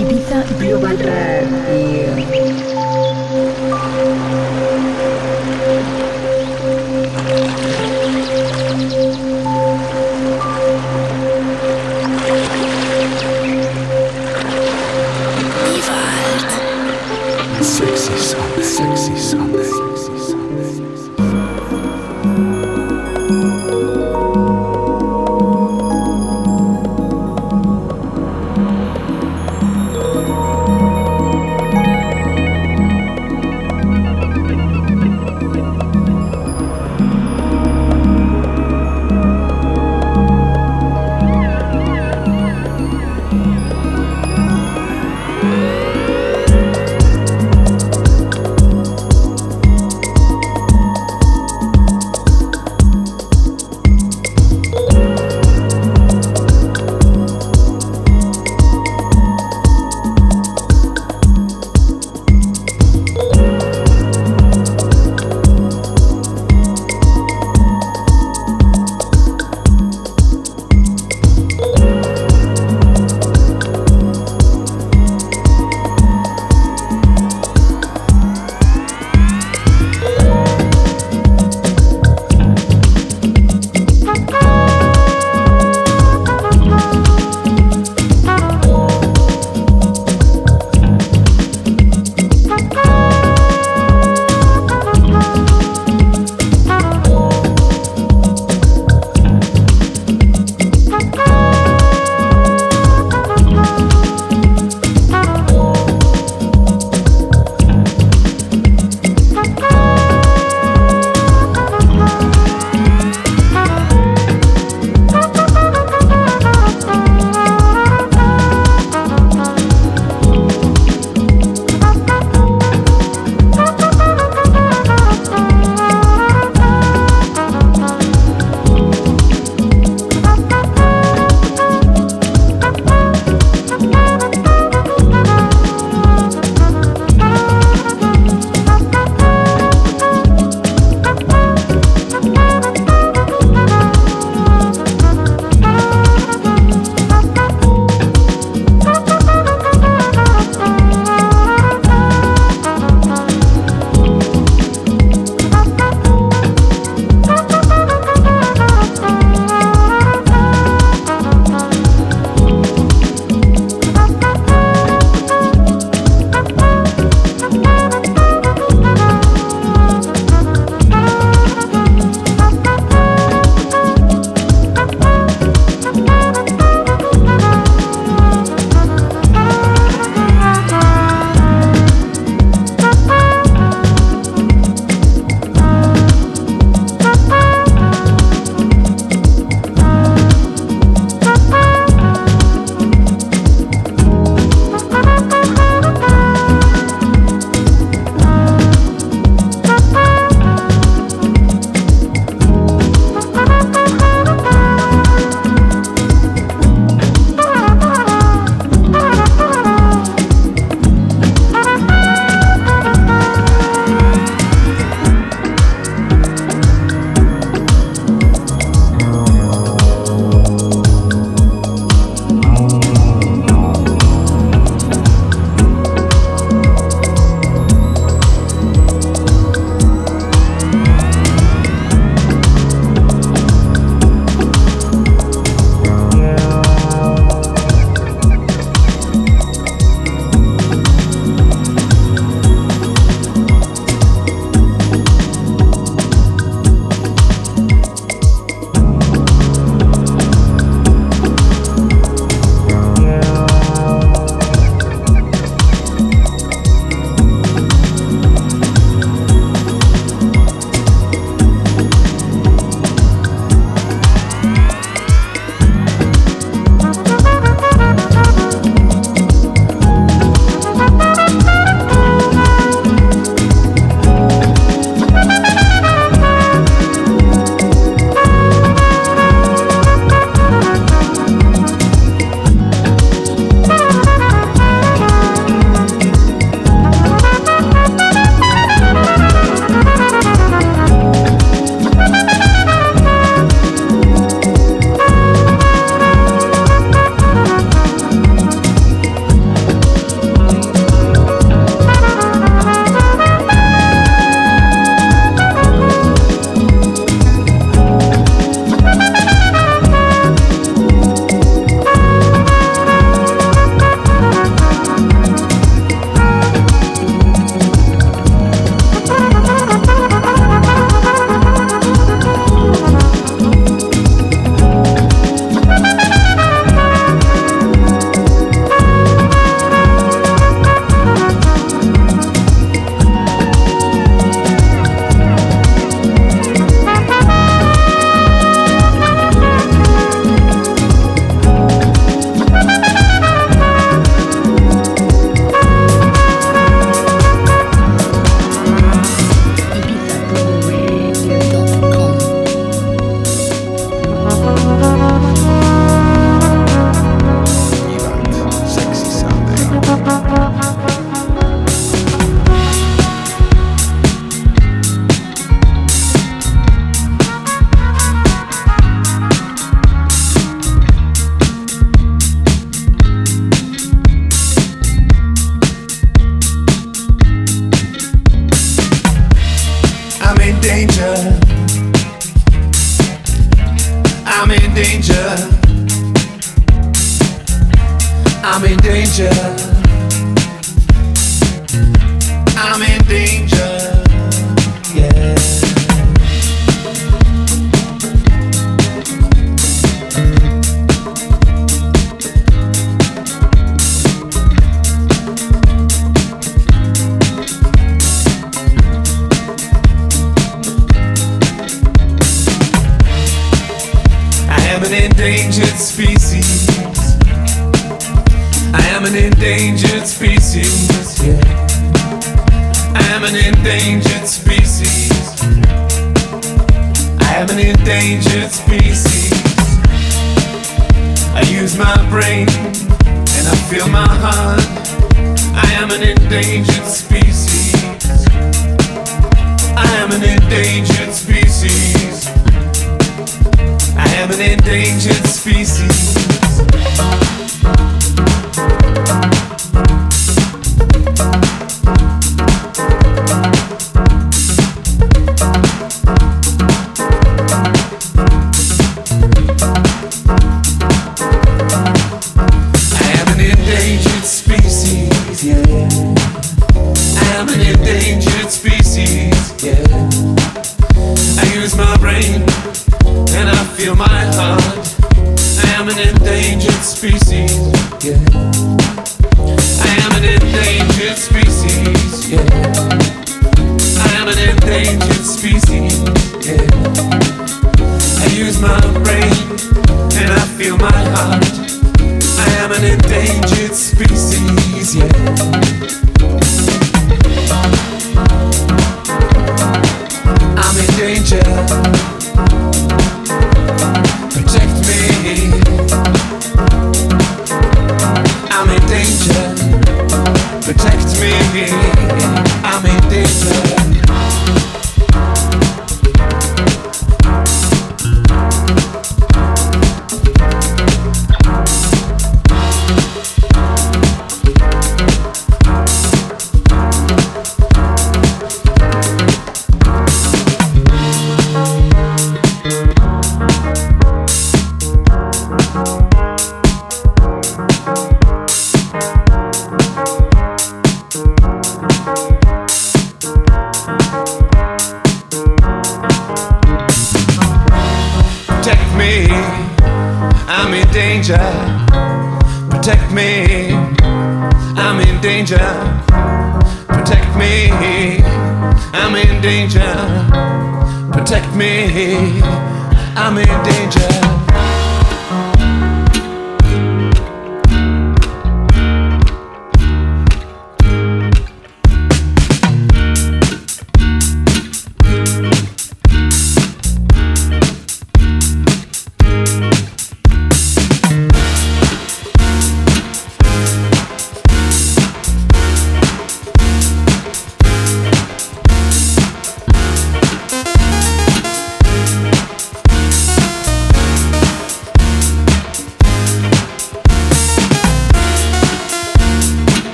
Ibiza Global Radio.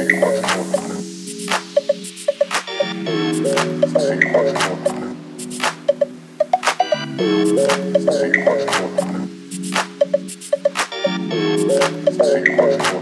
Take a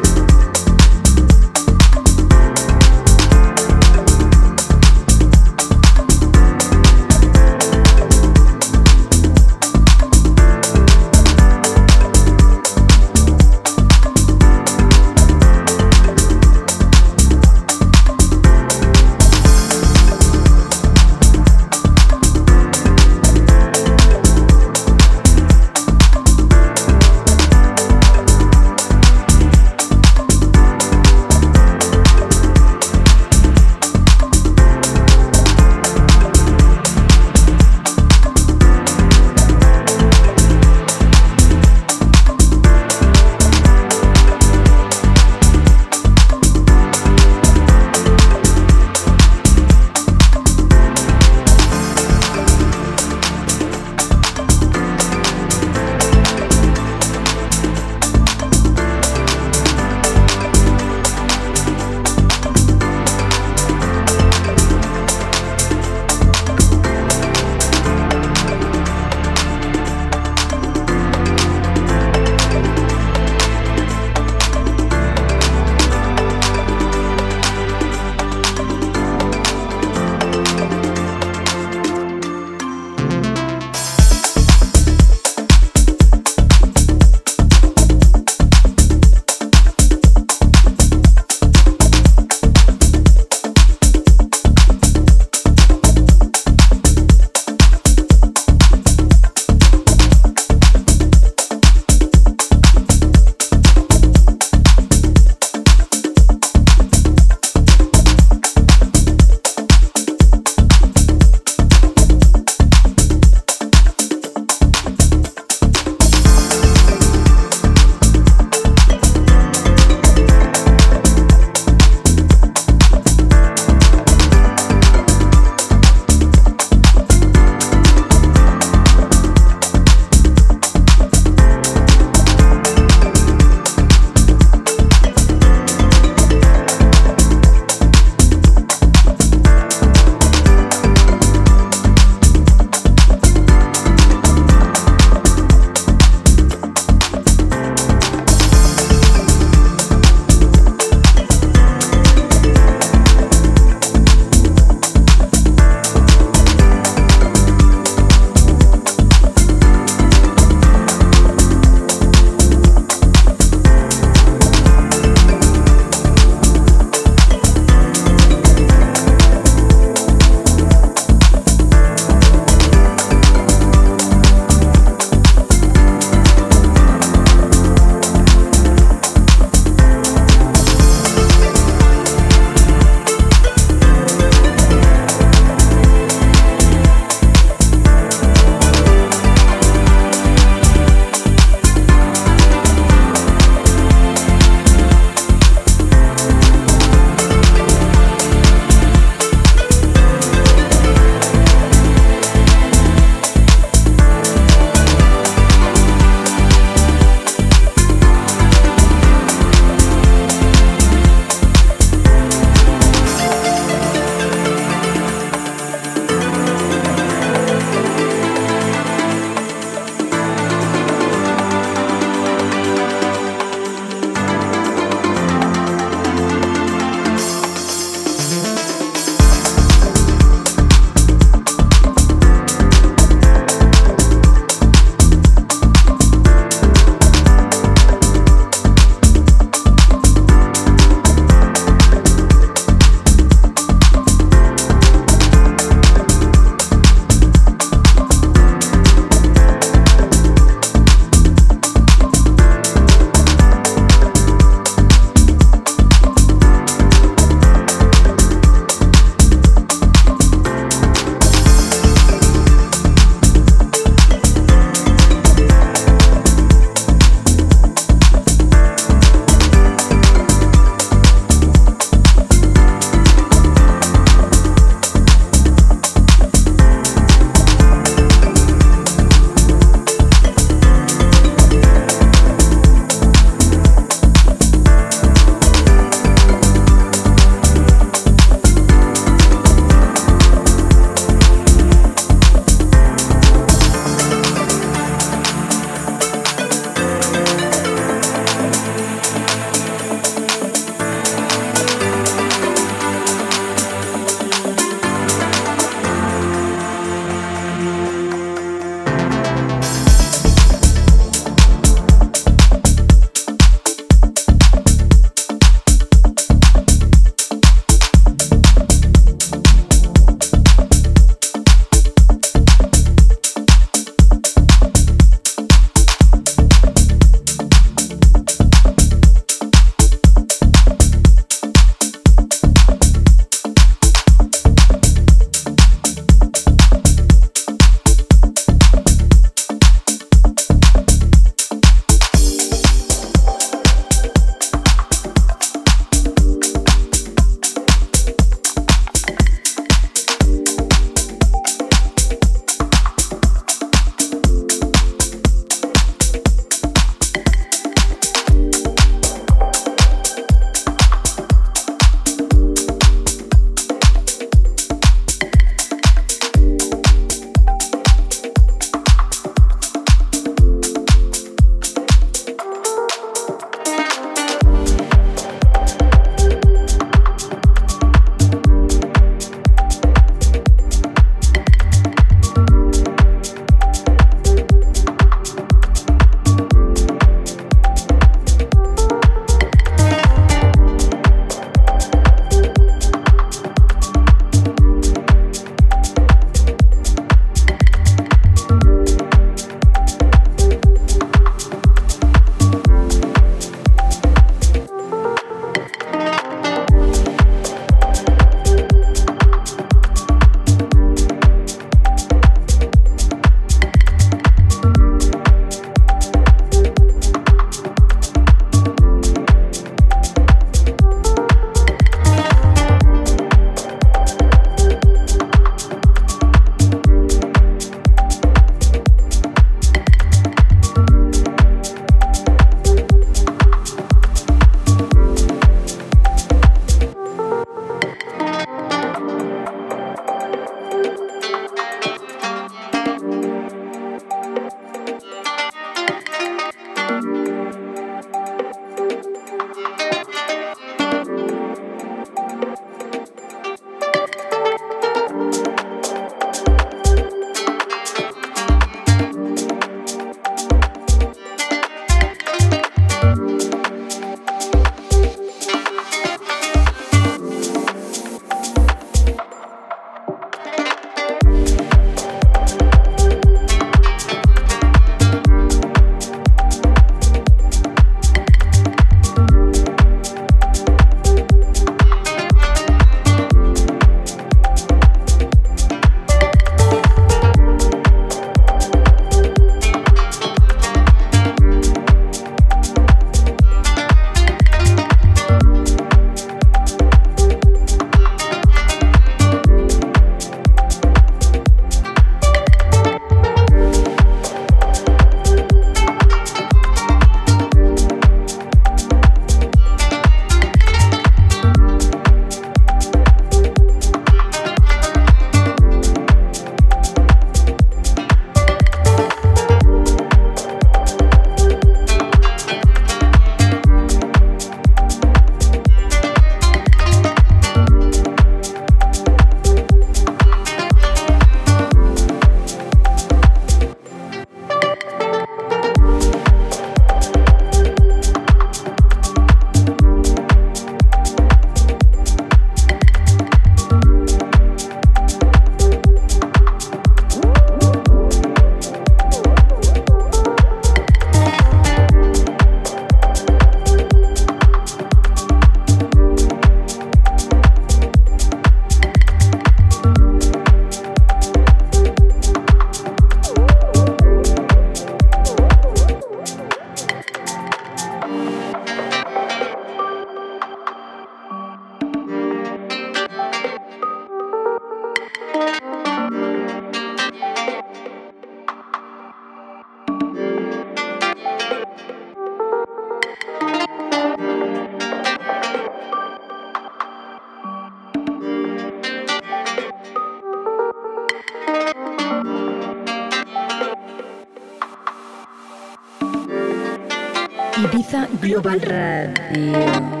Ibiza Global Radio.